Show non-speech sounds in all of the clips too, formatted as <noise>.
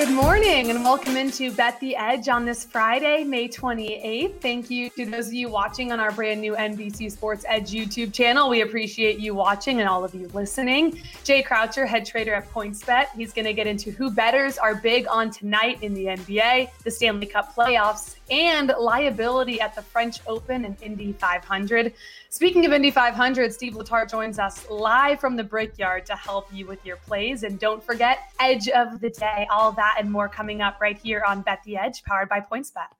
Good morning and welcome into Bet the Edge on this Friday, May 28th. Thank you to those of you watching on our brand new NBC Sports Edge YouTube channel. We appreciate you watching and all of you listening. Jay Croucher, head trader at PointsBet. He's going to get into who bettors are big on tonight in the NBA, the Stanley Cup playoffs, and liability at the French Open and Indy 500. Speaking of Indy 500, Steve Letarte joins us live from the Brickyard to help you with your plays. And don't forget, Edge of the Day, all that and more coming up right here on Bet the Edge, powered by PointsBet.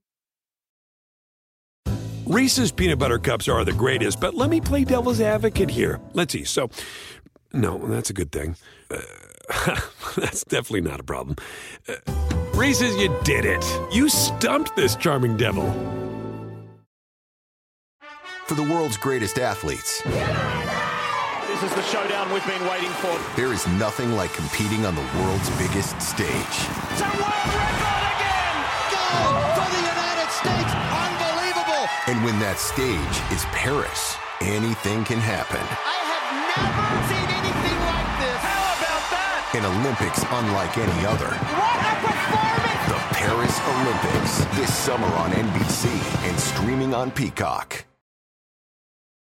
Reese's peanut butter cups are the greatest, but let me play devil's advocate here. Let's see. So, no, that's a good thing. Uh, <laughs> that's definitely not a problem. Uh, Reese's, you did it. You stumped this charming devil. For the world's greatest athletes, This is the showdown we've been waiting for. there is nothing like competing on the world's biggest stage. It's a world record again! Gold And when that stage is Paris, anything can happen. I have never seen anything like this. How about that? An Olympics unlike any other. What a performance. The Paris Olympics this summer on NBC and streaming on Peacock.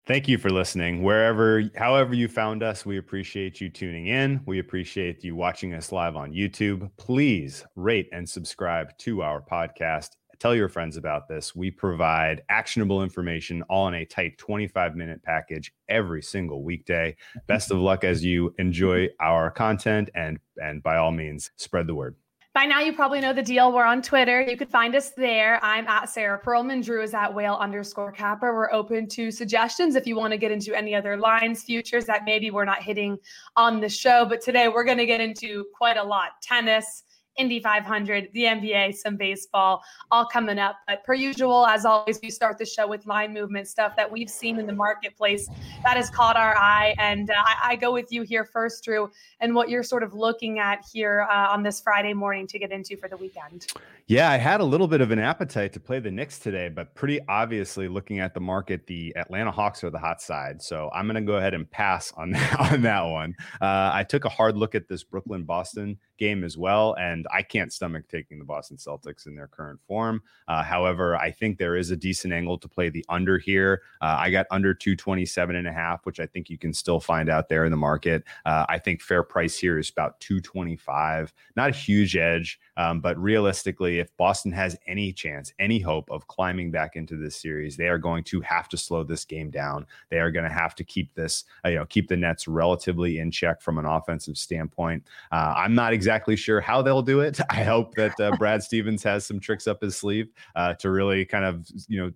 Thank you for listening. Wherever, however you found us, we appreciate you tuning in. We appreciate you watching us live on YouTube. Please rate and subscribe to our podcast. Tell your friends about this. We provide actionable information all in a tight 25 minute package every single weekday. Best of luck as you enjoy our content and and by all means spread the word. By now, you probably know the deal. We're on Twitter. You can find us there. I'm at Sarah Perlman. Drew is at whale underscore capper. We're open to suggestions if you want to get into any other lines, futures that maybe we're not hitting on the show. But today we're going to get into quite a lot tennis, Indy 500, the NBA, some baseball, all coming up. But per usual, as always, we start the show with line movement stuff that we've seen in the marketplace that has caught our eye. And uh, I, I go with you here first, Drew, and what you're sort of looking at here uh, on this Friday morning to get into for the weekend. Yeah, I had a little bit of an appetite to play the Knicks today, but pretty obviously looking at the market, the Atlanta Hawks are the hot side. So I'm going to go ahead and pass on <laughs> that, on that one. Uh, I took a hard look at this Brooklyn Boston game as well, and I can't stomach taking the Boston Celtics in their current form. Uh, however, I think there is a decent angle to play the under here. Uh, I got under 227 and a half, which I think you can still find out there in the market. Uh, I think fair price here is about 225. Not a huge edge, um, but realistically, if Boston has any chance, any hope of climbing back into this series, they are going to have to slow this game down. They are going to have to keep this, uh, you know, keep the Nets relatively in check from an offensive standpoint. Uh, I'm not exactly sure how they'll do it. <laughs> I hope that uh, Brad Stevens has some tricks up his sleeve uh, to really kind of, you know,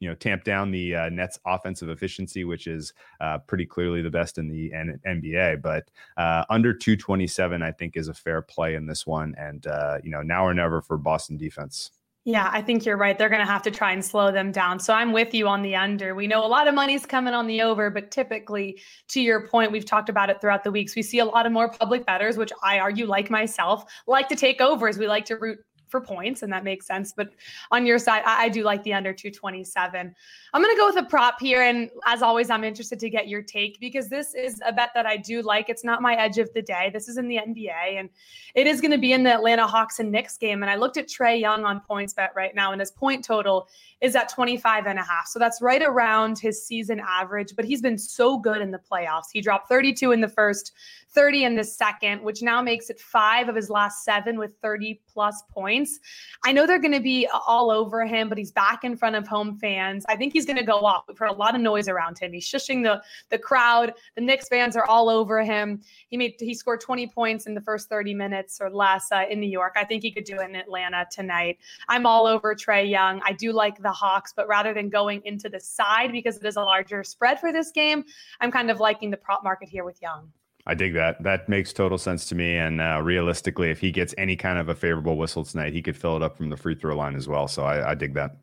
you know, tamp down the uh, Nets' offensive efficiency, which is uh, pretty clearly the best in the N- NBA. But uh, under 227, I think, is a fair play in this one. And uh, you know, now or never for Boston defense. Yeah, I think you're right. They're going to have to try and slow them down. So I'm with you on the under. We know a lot of money's coming on the over, but typically, to your point, we've talked about it throughout the weeks. We see a lot of more public bettors, which I argue, like myself, like to take overs. We like to root for points, and that makes sense. But on your side, I, I do like the under 227. I'm going to go with a prop here. And as always, I'm interested to get your take because this is a bet that I do like. It's not my edge of the day. This is in the NBA, and it is going to be in the Atlanta Hawks and Knicks game. And I looked at Trae Young on PointsBet right now, and his point total is at 25 and a half. So that's right around his season average, but he's been so good in the playoffs. He dropped 32 in the first, 30 in the second, which now makes it five of his last seven with 30 plus points. I know they're going to be all over him, but he's back in front of home fans. I think he's going to go off. We've heard a lot of noise around him. He's shushing the the crowd. The Knicks fans are all over him. He made he scored 20 points in the first 30 minutes or less uh, in New York. I think he could do it in Atlanta tonight. I'm all over Trae Young. I do like the Hawks, but rather than going into the side because it is a larger spread for this game, I'm kind of liking the prop market here with Young. I dig that. That makes total sense to me. And uh, realistically, if he gets any kind of a favorable whistle tonight, he could fill it up from the free throw line as well. So I, I dig that.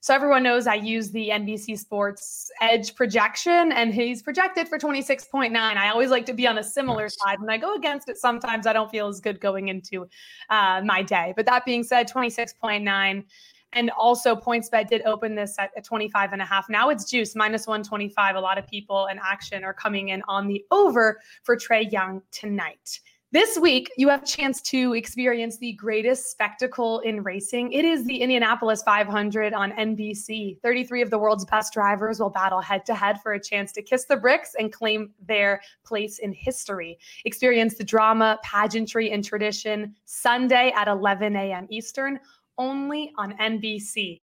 So everyone knows I use the NBC Sports Edge projection, and he's projected for 26.9. I always like to be on a similar nice. side. When I go against it, sometimes I don't feel as good going into uh, my day. But that being said, 26.9. And also, PointsBet did open this at, at 25 and a half. Now it's juice minus 125. A lot of people in action are coming in on the over for Trae Young tonight. This week, you have a chance to experience the greatest spectacle in racing. It is the Indianapolis 500 on NBC. 33 of the world's best drivers will battle head to head for a chance to kiss the bricks and claim their place in history. Experience the drama, pageantry, and tradition Sunday at 11 a.m. Eastern only on NBC.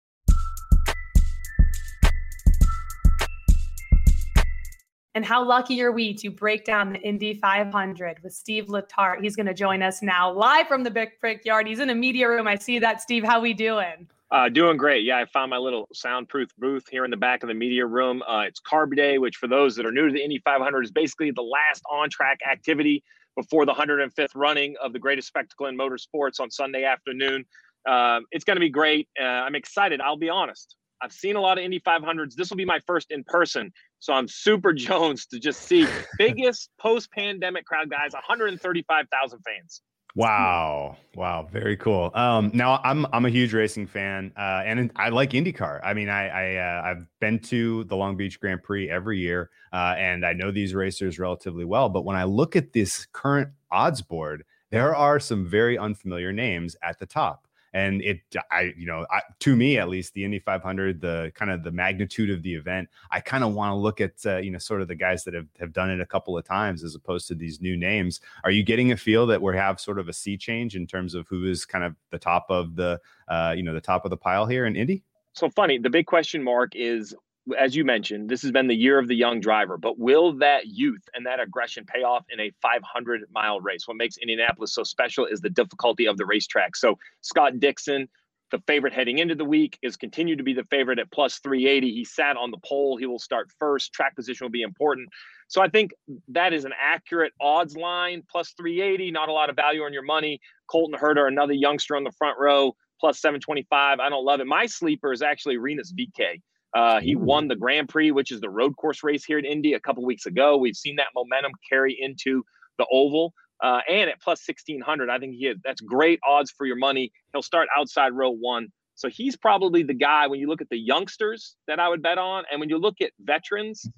And how lucky are we to break down the Indy 500 with Steve Letarte? He's going to join us now live from the Big Brickyard. He's in a media room. I see that. Steve, how we doing? Uh, doing great. Yeah, I found my little soundproof booth here in the back of the media room. Uh, it's Carb Day, which for those that are new to the Indy 500 is basically the last on-track activity before the 105th running of the greatest spectacle in motorsports on Sunday afternoon. Um, it's going to be great. Uh, I'm excited. I'll be honest. I've seen a lot of Indy 500s. This will be my first in person. So I'm super <laughs> Jones to just see biggest post pandemic crowd, guys, 135,000 fans. Wow. Wow. Very cool. Um, now I'm, I'm a huge racing fan, uh, and I like IndyCar. I mean, I, I, uh, I've been to the Long Beach Grand Prix every year, uh, and I know these racers relatively well, but when I look at this current odds board, there are some very unfamiliar names at the top and it i you know I, to me at least the indy 500 the kind of the magnitude of the event i kind of want to look at uh, you know sort of the guys that have, have done it a couple of times as opposed to these new names. Are you getting a feel that we have sort of a sea change in terms of who is kind of the top of the uh, you know the top of the pile here in indy? So funny the big question mark is as you mentioned, this has been the year of the young driver, but will that youth and that aggression pay off in a 500 mile race? What makes Indianapolis so special is the difficulty of the racetrack. So, Scott Dixon, the favorite heading into the week, is continued to be the favorite at plus 380. He sat on the pole. He will start first. Track position will be important. So, I think that is an accurate odds line, plus 380, not a lot of value on your money. Colton Herta, another youngster on the front row, plus 725. I don't love it. My sleeper is actually Rinus VeeKay. Uh, he won the Grand Prix, which is the road course race here in Indy a couple weeks ago. We've seen that momentum carry into the Oval. Uh, and at plus 1600, I think he had, that's great odds for your money. He'll start outside row one. So he's probably the guy when you look at the youngsters that I would bet on. And when you look at veterans,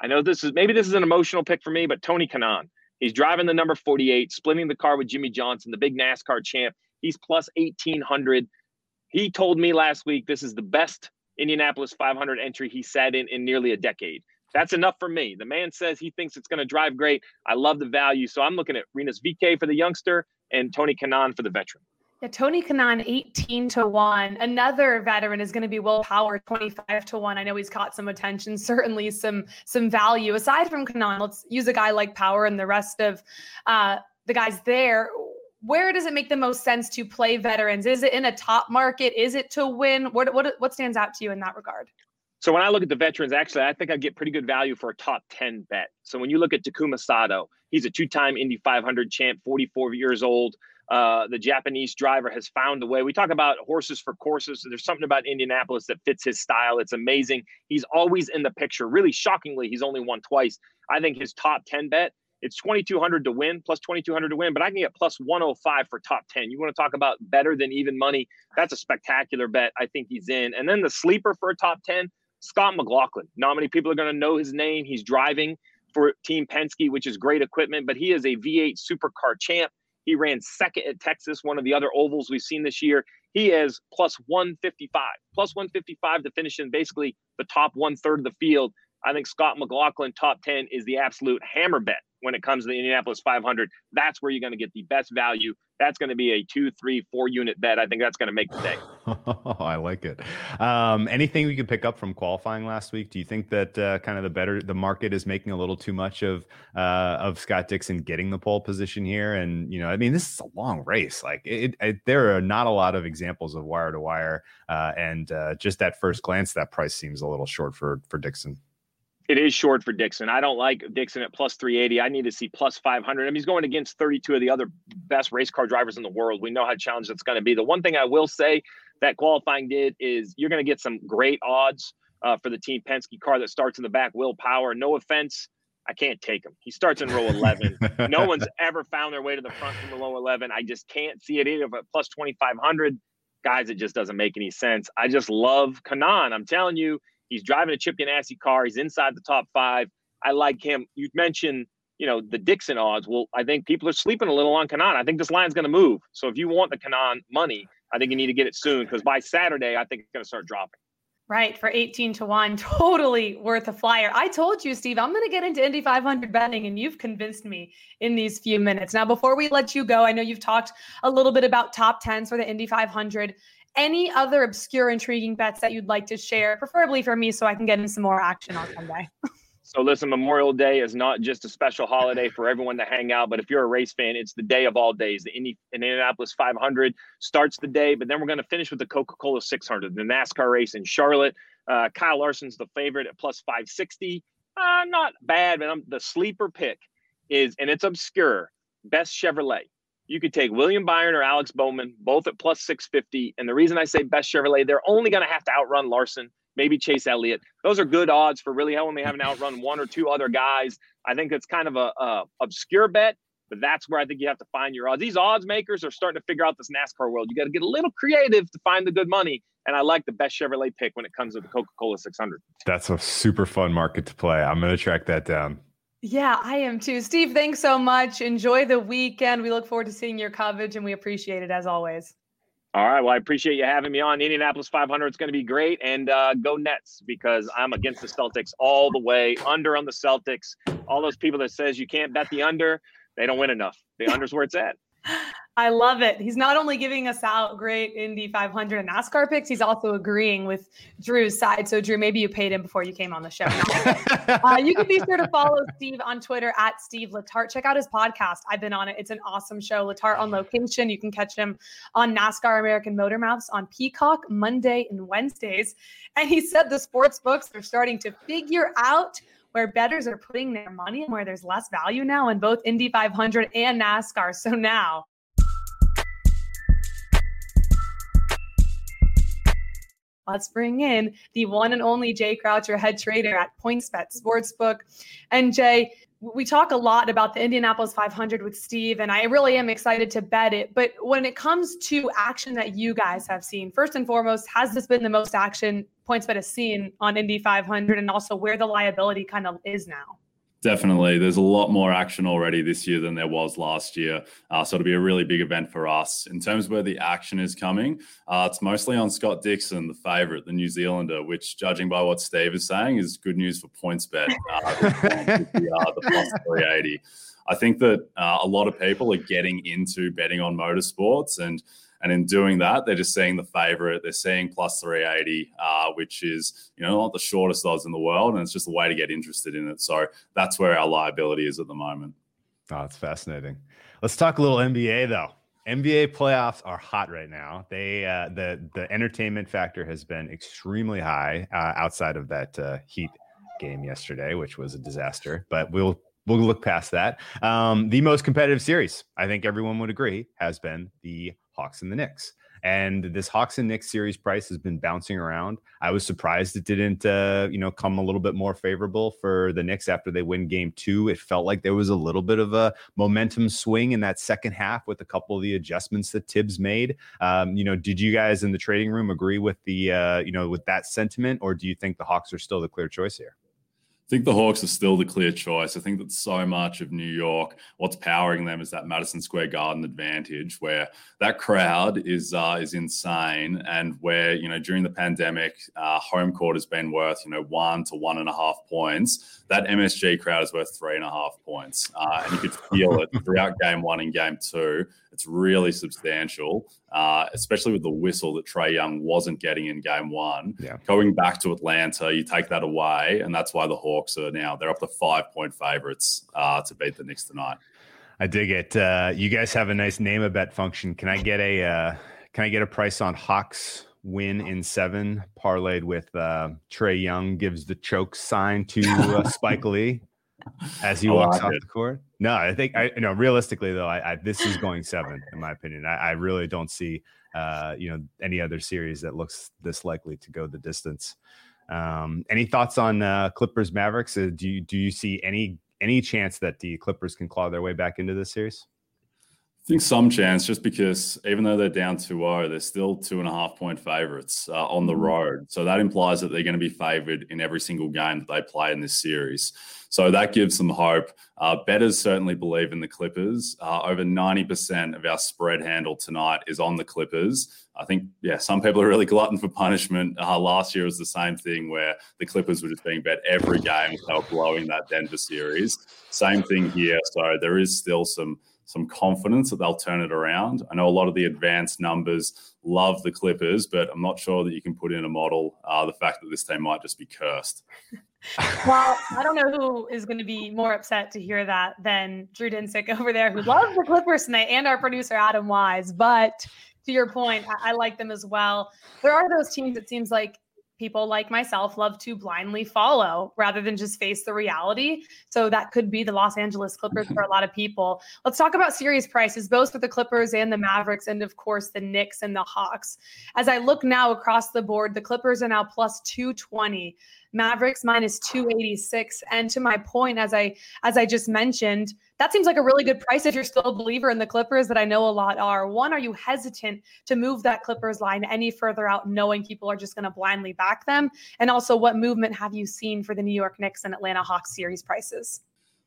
I know this is maybe this is an emotional pick for me, but Tony Kanaan. He's driving the number 48, splitting the car with Jimmie Johnson, the big NASCAR champ. He's plus 1800. He told me last week this is the best Indianapolis 500 entry he sat in, in nearly a decade. That's enough for me. The man says he thinks it's going to drive great. I love the value. So I'm looking at Rinus VeeKay for the youngster and Tony Kanaan for the veteran. Yeah, Tony Kanaan, 18 to 1. Another veteran is going to be Will Power, 25 to 1. I know he's caught some attention, <laughs> certainly some some value. Aside from Kanaan, let's use a guy like Power and the rest of uh, the guys there where does it make the most sense to play veterans? Is it in a top market? Is it to win? What what what stands out to you in that regard? So when I look at the veterans, actually, I think I get pretty good value for a top 10 bet. So when you look at Takuma Sato, he's a two-time Indy 500 champ, 44 years old. Uh, the Japanese driver has found a way. We talk about horses for courses. There's something about Indianapolis that fits his style. It's amazing. He's always in the picture. Really shockingly, he's only won twice. I think his top 10 bet It's 2,200 to win, plus 2,200 to win, but I can get plus 105 for top 10. You want to talk about better than even money? That's a spectacular bet. I think he's in. And then the sleeper for a top 10, Scott McLaughlin. Not many people are going to know his name. He's driving for Team Penske, which is great equipment, but he is a V8 supercar champ. He ran second at Texas, one of the other ovals we've seen this year. He is plus 155, plus 155 to finish in basically the top one third of the field. I think Scott McLaughlin, top 10, is the absolute hammer bet when it comes to the Indianapolis 500. That's where you're going to get the best value. That's going to be a two, three, four unit bet. I think that's going to make the day. <laughs> I like it. Um, anything we could pick up from qualifying last week? Do you think that uh, kind of the better the market is making a little too much of uh, of Scott Dixon getting the pole position here? And you know, I mean, this is a long race. Like it, it there are not a lot of examples of wire to wire, uh, and uh, just at first glance, that price seems a little short for for Dixon. It is short for Dixon. I don't like Dixon at plus 380. I need to see plus 500. I mean, he's going against 32 of the other best race car drivers in the world. We know how challenging it's going to be. The one thing I will say that qualifying did is you're going to get some great odds uh, for the Team Penske car that starts in the back. Will Power. No offense. I can't take him. He starts in row 11. no <laughs> one's ever found their way to the front from the low 11. I just can't see it either. But plus 2,500, guys, it just doesn't make any sense. I just love Kanaan. I'm telling you, He's driving a Chip Ganassi car. He's inside the top five. I like him. You mentioned, you know, the Dixon odds. Well, I think people are sleeping a little on Kanaan. I think this line's going to move. So if you want the Kanaan money, I think you need to get it soon because by Saturday, I think it's going to start dropping. Right, for 18 to 1. <laughs> Totally worth a flyer. I told you, Steve, I'm going to get into Indy 500 betting, and you've convinced me in these few minutes. Now, before we let you go, I know you've talked a little bit about top 10s for the Indy 500 any other obscure, intriguing bets that you'd like to share, preferably for me, so I can get in some more action on Sunday? <laughs> So listen, Memorial Day is not just a special holiday for everyone to hang out, but if you're a race fan, it's the day of all days. The Indianapolis 500 starts the day, but then we're going to finish with the Coca-Cola 600, the NASCAR race in Charlotte. Uh, Kyle Larson's the favorite at plus 560. Uh, not bad, but I'm, the sleeper pick is, and it's obscure, best Chevrolet you could take William Byron or Alex Bowman, both at plus 650. And the reason I say best Chevrolet, they're only going to have to outrun Larson, maybe Chase Elliott. Those are good odds for really only having to outrun one or two other guys. I think it's kind of a, a obscure bet, but that's where I think you have to find your odds. These odds makers are starting to figure out this NASCAR world. You got to get a little creative to find the good money. And I like the best Chevrolet pick when it comes to the Coca Cola 600. That's a super fun market to play. I'm going to track that down. Yeah, I am too. Steve, thanks so much. Enjoy the weekend. We look forward to seeing your coverage and we appreciate it as always. All right. Well, I appreciate you having me on. Indianapolis 500 It's going to be great. And uh, go Nets because I'm against the Celtics all the way. Under on the Celtics. All those people that says you can't bet the under, they don't win enough. The under's where it's at. I love it. He's not only giving us out great Indy 500 and NASCAR picks, he's also agreeing with Drew's side. So, Drew, maybe you paid him before you came on the show. <laughs> uh, you can be sure to follow Steve on Twitter at Steve Letarte. Check out his podcast. I've been on it. It's an awesome show. Letarte on location. You can catch him on NASCAR American Motor Mouths on Peacock Monday and Wednesdays. And he said the sports books are starting to figure out where bettors are putting their money and where there's less value now in both Indy 500 and NASCAR. So now, let's bring in the one and only Jay Croucher, head trader at PointsBet Sportsbook. And Jay, we talk a lot about the Indianapolis 500 with Steve, and I really am excited to bet it. But when it comes to action that you guys have seen, first and foremost, has this been the most action PointsBet has seen on Indy 500, and also where the liability kind of is now? Definitely. There's a lot more action already this year than there was last year. Uh, so it'll be a really big event for us. In terms of where the action is coming, uh, it's mostly on Scott Dixon, the favorite, the New Zealander, which, judging by what Steve is saying, is good news for PointsBet. Uh, <laughs> the, uh, the plus 380. I think that uh, a lot of people are getting into betting on motorsports and and in doing that, they're just seeing the favorite. They're seeing plus 380, uh, which is, you know, not the shortest odds in the world. And it's just a way to get interested in it. So that's where our liability is at the moment. Oh, it's fascinating. Let's talk a little NBA though. NBA playoffs are hot right now. They uh, the the entertainment factor has been extremely high uh, outside of that uh, Heat game yesterday, which was a disaster. But we'll we'll look past that. Um, the most competitive series, I think everyone would agree, has been the Hawks and the Knicks. And this Hawks and Knicks series price has been bouncing around. I was surprised it didn't, uh, you know, come a little bit more favorable for the Knicks after they win game two. It felt like there was a little bit of a momentum swing in that second half with a couple of the adjustments that Thibs made. Um, you know, did you guys in the trading room agree with the, uh, you know, with that sentiment, or do you think the Hawks are still the clear choice here? I think the Hawks are still the clear choice. I think that so much of New York, what's powering them is that Madison Square Garden advantage, where that crowd is uh, is insane, and where you know during the pandemic, uh, home court has been worth you know one to one and a half points. That MSG crowd is worth three and a half points, uh, and you could feel it <laughs> throughout Game One and Game Two. It's really substantial, uh, especially with the whistle that Trae Young wasn't getting in game one. Yeah. Going back to Atlanta, you take that away, and that's why the Hawks are now they're up to five point favorites uh, to beat the Knicks tonight. I dig it. Uh, you guys have a nice name a bet function. Can I get a uh, can I get a price on Hawks win in seven parlayed with uh, Trae Young gives the choke sign to <laughs> uh, Spike Lee as he walks off it. the court? No, I think I you know realistically though, I, I this is going seven in my opinion. I, I really don't see uh, you know any other series that looks this likely to go the distance. Um, any thoughts on uh, Clippers Mavericks? Uh, do you do you see any any chance that the Clippers can claw their way back into this series? I think some chance, just because even though they're down 2 0, they're still two and a half point favorites uh, on the road. So that implies that they're going to be favored in every single game that they play in this series. So that gives them hope. Uh, bettors certainly believe in the Clippers. Uh, over 90% of our spread handle tonight is on the Clippers. I think, yeah, some people are really glutton for punishment. Uh, last year was the same thing where the Clippers were just being bet every game. Were blowing that Denver series. Same thing here. So there is still some some confidence that they'll turn it around. I know a lot of the advanced numbers love the Clippers, but I'm not sure that you can put in a model uh, the fact that this team might just be cursed. <laughs> Well, I don't know who is going to be more upset to hear that than Drew Dinsick over there, who loves the Clippers tonight, and our producer Adam Wise. But to your point, I, I like them as well. There are those teams. It seems like people like myself love to blindly follow rather than just face the reality. So that could be the Los Angeles Clippers for a lot of people. Let's talk about series prices, both for the Clippers and the Mavericks, and of course the Knicks and the Hawks. As I look now across the board, the Clippers are now plus 220. Mavericks minus 286 and to my point as I as I just mentioned that seems like a really good price if you're still a believer in the Clippers that I know a lot are. One are you hesitant to move that Clippers line any further out knowing people are just going to blindly back them? And also what movement have you seen for the New York Knicks and Atlanta Hawks series prices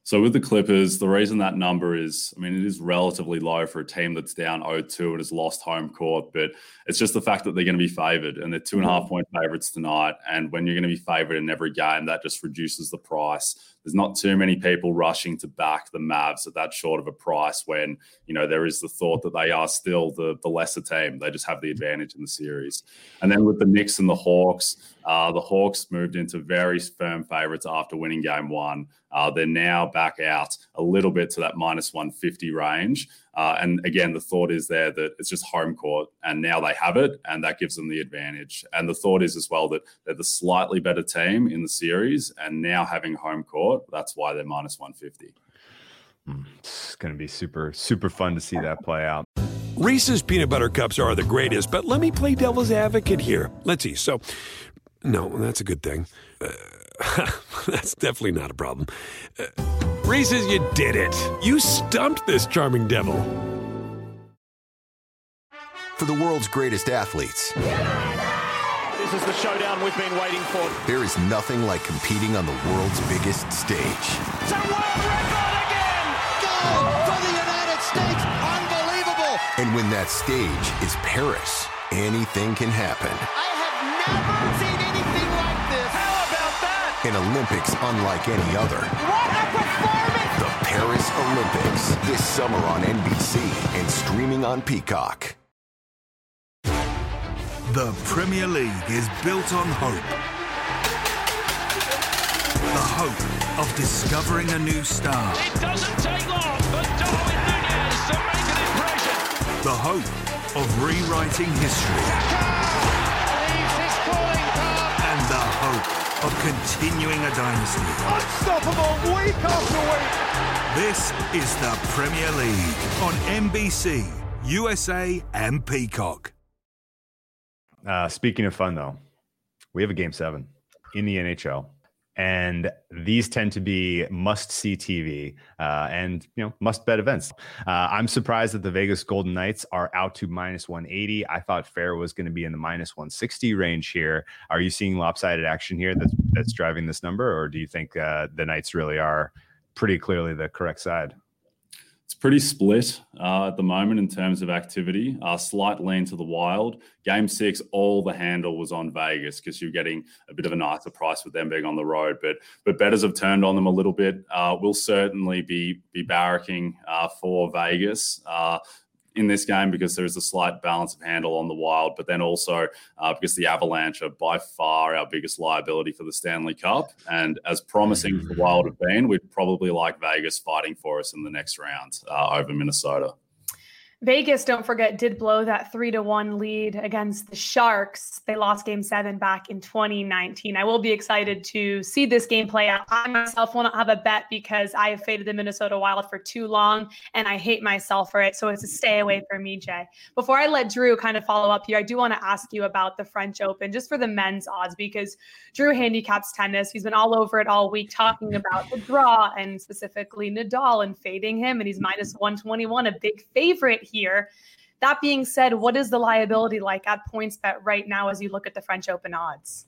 So with the Clippers, the reason that number is, I mean, it is relatively low for a team that's down 0-2 and has lost home court, but it's just the fact that they're going to be favored and they're two and a half mm-hmm. point favorites tonight. And when you're going to be favored in every game, that just reduces the price. There's not too many people rushing to back the Mavs at that short of a price when, you know, there is the thought that they are still the, the lesser team. They just have the advantage in the series. And then with the Knicks and the Hawks, uh, the Hawks moved into very firm favorites after winning game one. Uh, they're now back out a little bit to that minus 150 range. Uh, and again, the thought is there that it's just home court, and now they have it, and that gives them the advantage. And the thought is as well that they're the slightly better team in the series, and now having home court, that's why they're minus 150. It's going to be super, super fun to see that play out. Reese's peanut butter cups are the greatest, but let me play devil's advocate here. Let's see. So, no, that's a good thing. Uh, <laughs> that's definitely not a problem. Uh, Reese's, you did it. You stumped this charming devil. For the world's greatest athletes, This is the showdown we've been waiting for. there is nothing like competing on the world's biggest stage. It's a world record again! Gold for the United States! Unbelievable! And when that stage is Paris, anything can happen. I have never seen anything like this. How about that? An Olympics unlike any other. What a performance! The Paris Olympics, this summer on NBC and streaming on Peacock. The Premier League is built on hope. The hope of discovering a new star. It doesn't take long for Darwin Nunez to make an impression. The hope of rewriting history. Of continuing a dynasty. Unstoppable week after week. This is the Premier League on NBC, USA, and Peacock. Uh, speaking of fun, though, we have a game seven in the NHL and these tend to be must see TV uh, and you know must bet events. Uh, I'm surprised that the Vegas Golden Knights are out to minus 180. I thought fair was going to be in the minus 160 range here. Are you seeing lopsided action here that's that's driving this number, or do you think uh, the Knights really are pretty clearly the correct side? It's pretty split uh, at the moment in terms of activity. Uh, slight lean to the wild. Game six, all the handle was on Vegas because you're getting a bit of a nicer price with them being on the road. But but bettors have turned on them a little bit. Uh, we'll certainly be be barracking uh, for Vegas. In this game because there is a slight balance of handle on the Wild, but then also uh, because the Avalanche are by far our biggest liability for the Stanley Cup. And as promising as the Wild have been, we'd probably like Vegas fighting for us in the next round uh, over Minnesota. Vegas, don't forget, did blow that three to one lead against the Sharks. They lost game seven back in 2019. I will be excited to see this game play out. I myself will not have a bet because I have faded the Minnesota Wild for too long and I hate myself for it. So it's a stay away from me, Jay. Before I let Drew kind of follow up here, I do want to ask you about the French Open just for the men's odds because Drew handicaps tennis. He's been all over it all week talking about the draw and specifically Nadal and fading him. And he's minus 121, a big favorite here. That being said, what is the liability like at PointsBet right now as you look at the French Open odds?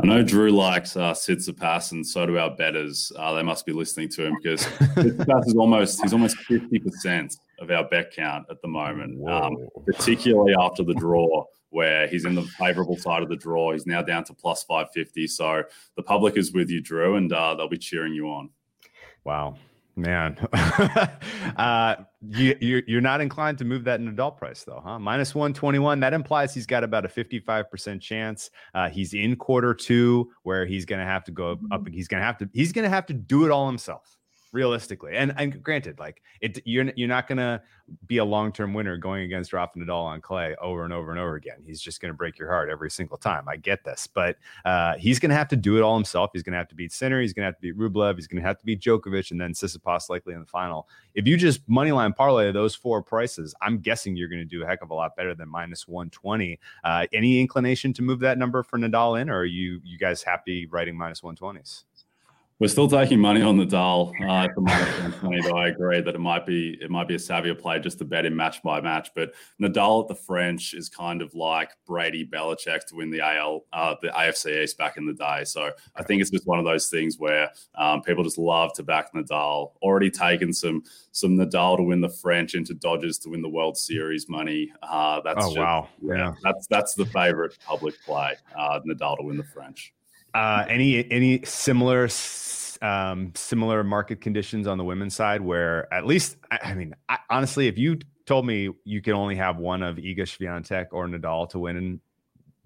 I know Drew likes uh, Tsitsipas, and so do our bettors. Uh, they must be listening to him because Tsitsipas is almost he's almost fifty percent of our bet count at the moment, um, particularly after the draw where he's in the favourable side of the draw. He's now down to plus five fifty. So the public is with you, Drew, and uh, they'll be cheering you on. Wow, Man, <laughs> uh, you, you're, you're not inclined to move that in Nadal price though, huh? Minus 121. That implies he's got about a 55% chance. Uh, he's in quarter two where he's going to have to go up. He's going to have to, he's going to have to do it all himself realistically. And and granted, like it, you're you're not gonna be a long term winner going against Rafa Nadal on clay over and over and over again. He's just gonna break your heart every single time. I get this, but uh, he's gonna have to do it all himself. He's gonna have to beat Sinner. He's gonna have to beat Rublev. He's gonna have to beat Djokovic, and then Tsitsipas likely in the final. If you just moneyline parlay those four prices, I'm guessing you're gonna do a heck of a lot better than minus 120. Uh, any inclination to move that number for Nadal in, or are you you guys happy writing minus 120s? We're still taking money on Nadal uh, at the moment. Though I agree that it might be it might be a savvier play just to bet him match by match. But Nadal at the French is kind of like Brady Belichick to win the AL uh, the AFC East back in the day. So I think it's just one of those things where um, people just love to back Nadal. Already taken some some Nadal to win the French into Dodgers to win the World Series money. Uh, that's oh just, wow, yeah, that's that's the favorite public play. Uh, Nadal to win the French. Uh, any any similar um, similar market conditions on the women's side where at least I, I mean I, honestly if you told me you could only have one of Iga Swiatek or Nadal to win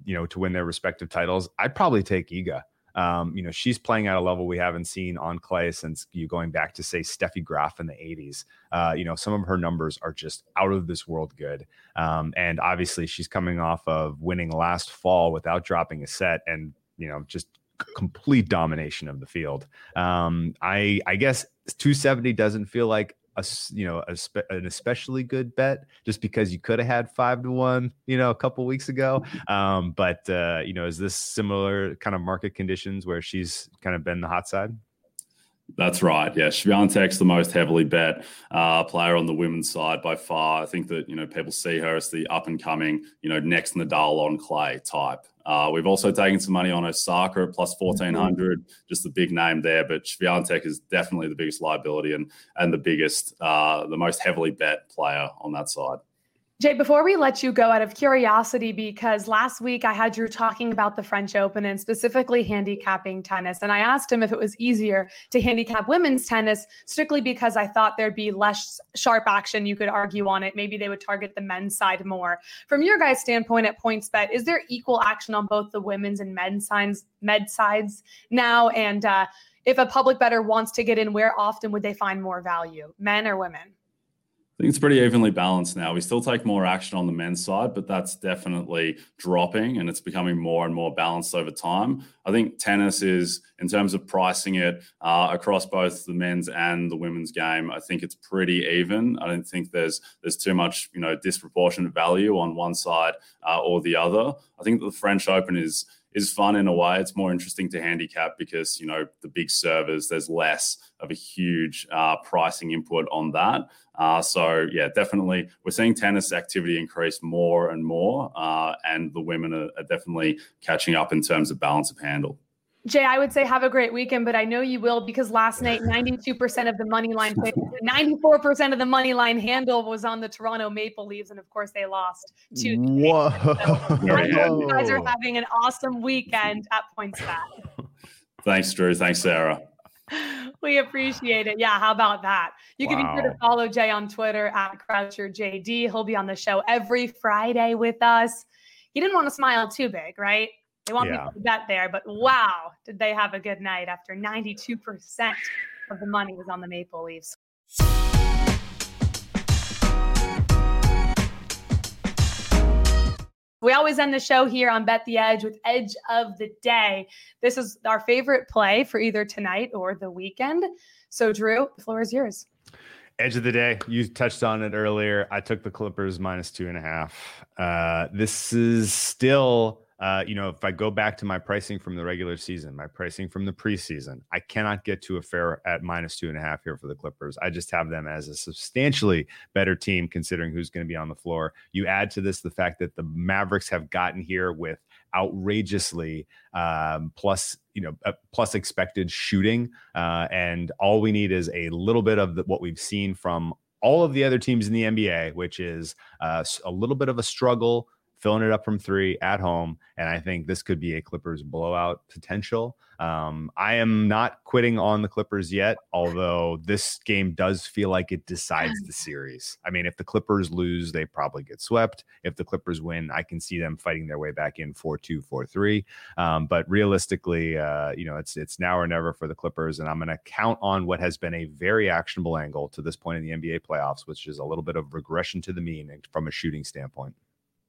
you know to win their respective titles I'd probably take Iga. Um, you know she's playing at a level we haven't seen on clay since you going back to say Steffi Graf in the 80s uh, you know some of her numbers are just out of this world good. Um, and obviously she's coming off of winning last fall without dropping a set and you know just complete domination of the field. Um, I I guess 270 doesn't feel like a you know a spe- an especially good bet just because you could have had five to one you know a couple weeks ago. Um, but uh, you know, is this similar kind of market conditions where she's kind of been the hot side? That's right. Yeah, Swiatek's the most heavily bet uh, player on the women's side by far. I think that you know people see her as the up and coming, you know, next Nadal on clay type. Uh, we've also taken some money on Osaka at plus fourteen hundred, just the big name there. But Swiatek is definitely the biggest liability and and the biggest, uh, the most heavily bet player on that side. Jay, before we let you go, out of curiosity, because last week I had Drew talking about the French Open and specifically handicapping tennis. And I asked him if it was easier to handicap women's tennis, strictly because I thought there'd be less sharp action you could argue on it. Maybe they would target the men's side more. From your guys' standpoint at PointsBet, is there equal action on both the women's and men's sides, med sides now? And uh, if a public bettor wants to get in, where often would they find more value, men or women? I think it's pretty evenly balanced now. We still take more action on the men's side, but that's definitely dropping and it's becoming more and more balanced over time. I think tennis is, in terms of pricing it uh, across both the men's and the women's game, I think it's pretty even. I don't think there's there's too much you know disproportionate value on one side uh, or the other. I think the French Open is is fun in a way. It's more interesting to handicap because you know the big servers. There's less of a huge uh, pricing input on that. Uh, so yeah, definitely we're seeing tennis activity increase more and more, uh, and the women are, are definitely catching up in terms of balance of handle. Jay, I would say have a great weekend, but I know you will because last night 92% of the money line 94% of the money line handle was on the Toronto Maple Leafs, and of course they lost to Whoa. So I know you guys are having an awesome weekend at PointsBet. Thanks, Drew. Thanks, Sarah. We appreciate it. Yeah, how about that? You can be sure to follow Jay on Twitter at CroucherJD. He'll be on the show every Friday with us. He didn't want to smile too big, right? They want Yeah. people to bet there, but wow, did they have a good night after 92% of the money was on the Maple Leafs. We always end the show here on Bet the Edge with Edge of the Day. This is our favorite play for either tonight or the weekend. So, Drew, the floor is yours. Edge of the day. You touched on it earlier. I took the Clippers minus two and a half. Uh, this is still, uh, you know, if I go back to my pricing from the regular season, my pricing from the preseason, I cannot get to a fair at minus two and a half here for the Clippers. I just have them as a substantially better team considering who's going to be on the floor. You add to this the fact that the Mavericks have gotten here with outrageously um, plus you know uh, plus expected shooting uh, and all we need is a little bit of the, what we've seen from all of the other teams in the nba which is uh, a little bit of a struggle filling it up from three at home and i think this could be a clippers blowout potential. Um, i am not quitting on the clippers yet although this game does feel like it decides the <sighs> series. I mean if the clippers lose they probably get swept. If the clippers win i can see them fighting their way back in 4-2 4-3 um, but realistically, uh, you know, it's it's now or never for the Clippers, and I'm going to count on what has been a very actionable angle to this point in the NBA playoffs, which is a little bit of regression to the mean from a shooting standpoint.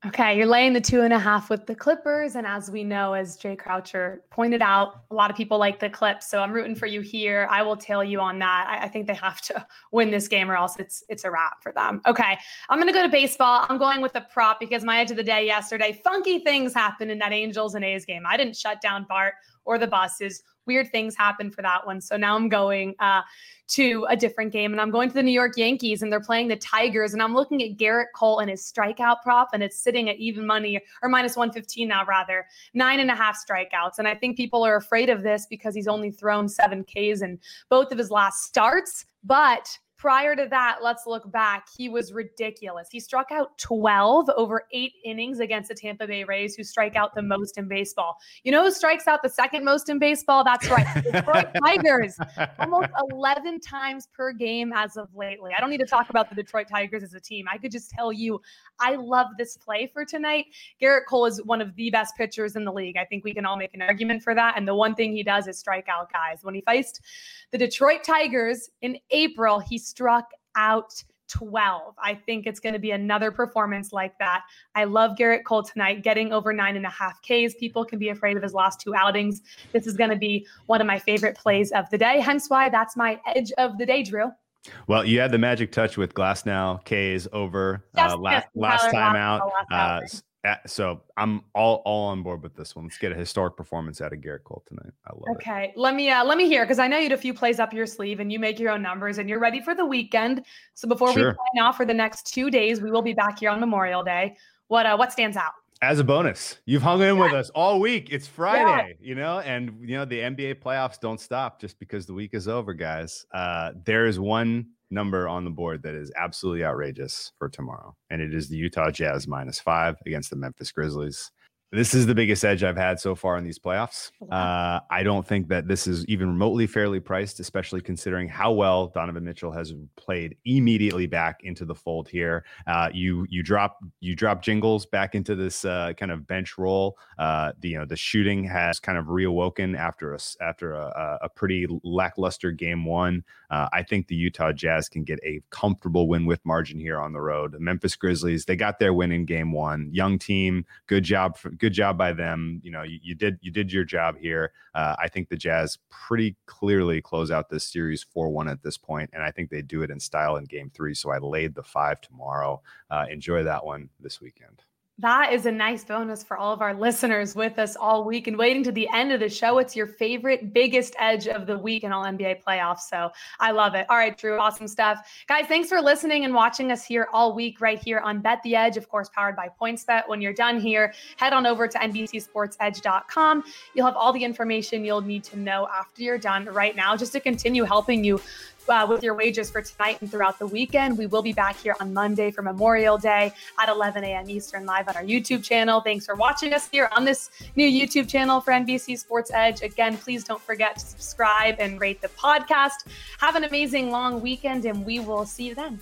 Okay, you're laying the two and a half with the Clippers. And as we know, as Jay Croucher pointed out, a lot of people like the Clips. So I'm rooting for you here. I will tail you on that. I, I think they have to <laughs> win this game or else it's it's a wrap for them. Okay. I'm gonna go to baseball. I'm going with the prop because my edge of the day yesterday, funky things happened in that Angels and A's game. I didn't shut down Bart or the buses. Weird things happen for that one. So now I'm going uh to a different game and I'm going to the New York Yankees and they're playing the Tigers and I'm looking at Gerrit Cole and his strikeout prop and it's sitting at even money or minus 115 now rather nine and a half strikeouts and I think people are afraid of this because he's only thrown seven Ks in both of his last starts but Prior to that, let's look back. He was ridiculous. He struck out 12 over eight innings against the Tampa Bay Rays, who strike out the most in baseball. You know who strikes out the second most in baseball? That's right. Detroit <laughs> Tigers almost 11 times per game as of lately. I don't need to talk about the Detroit Tigers as a team. I could just tell you, I love this play for tonight. Gerrit Cole is one of the best pitchers in the league. I think we can all make an argument for that. And the one thing he does is strike out guys. When he faced the Detroit Tigers in April, he struck out 12. I think it's going to be another performance like that. I love Gerrit Cole tonight, getting over nine and a half Ks. People can be afraid of his last two outings. This is going to be one of my favorite plays of the day. Hence why that's my edge of the day, Drew. Well, you had the magic touch with Glasnow K's over uh, last last time out. last outing. s- uh, so I'm all all on board with this one. Let's get a historic performance out of Gerrit Cole tonight. I love it. Okay, let me uh, let me hear because I know you had a few plays up your sleeve and you make your own numbers and you're ready for the weekend. So before we Sure. sign off for the next two days, we will be back here on Memorial Day. What uh, what stands out? As a bonus, you've hung in with us all week. It's Friday, you know, and you know the NBA playoffs don't stop just because the week is over, guys. Uh, there is one number on the board that is absolutely outrageous for tomorrow, and it is the Utah Jazz minus five against the Memphis Grizzlies. This is the biggest edge I've had so far in these playoffs. Uh, I don't think that this is even remotely fairly priced, especially considering how well Donovan Mitchell has played immediately back into the fold here. Uh, you you drop you drop Jingles back into this uh, kind of bench role. Uh, the you know the shooting has kind of reawoken after a after a, a pretty lackluster game one. Uh, I think the Utah Jazz can get a comfortable win with margin here on the road. The Memphis Grizzlies they got their win in game one. Young team, good job for, good job by them. You know, you, you did you did your job here. Uh, I think the Jazz pretty clearly close out this series four one at this point, and I think they do it in style in Game Three. So I laid the five tomorrow. Uh, enjoy that one this weekend. That is a nice bonus for all of our listeners with us all week and waiting to the end of the show. It's your favorite, biggest edge of the week in all NBA playoffs. So I love it. All right, Drew, awesome stuff. Guys, thanks for listening and watching us here all week right here on Bet the Edge, of course, powered by PointsBet. When you're done here, head on over to NBCSportsEdge.com. You'll have all the information you'll need to know after you're done right now just to continue helping you uh, with your wages for tonight and throughout the weekend. We will be back here on Monday for Memorial Day at 11 a.m. Eastern live on our YouTube channel. Thanks for watching us here on this new YouTube channel for NBC Sports Edge. Again, please don't forget to subscribe and rate the podcast. Have an amazing long weekend, and we will see you then.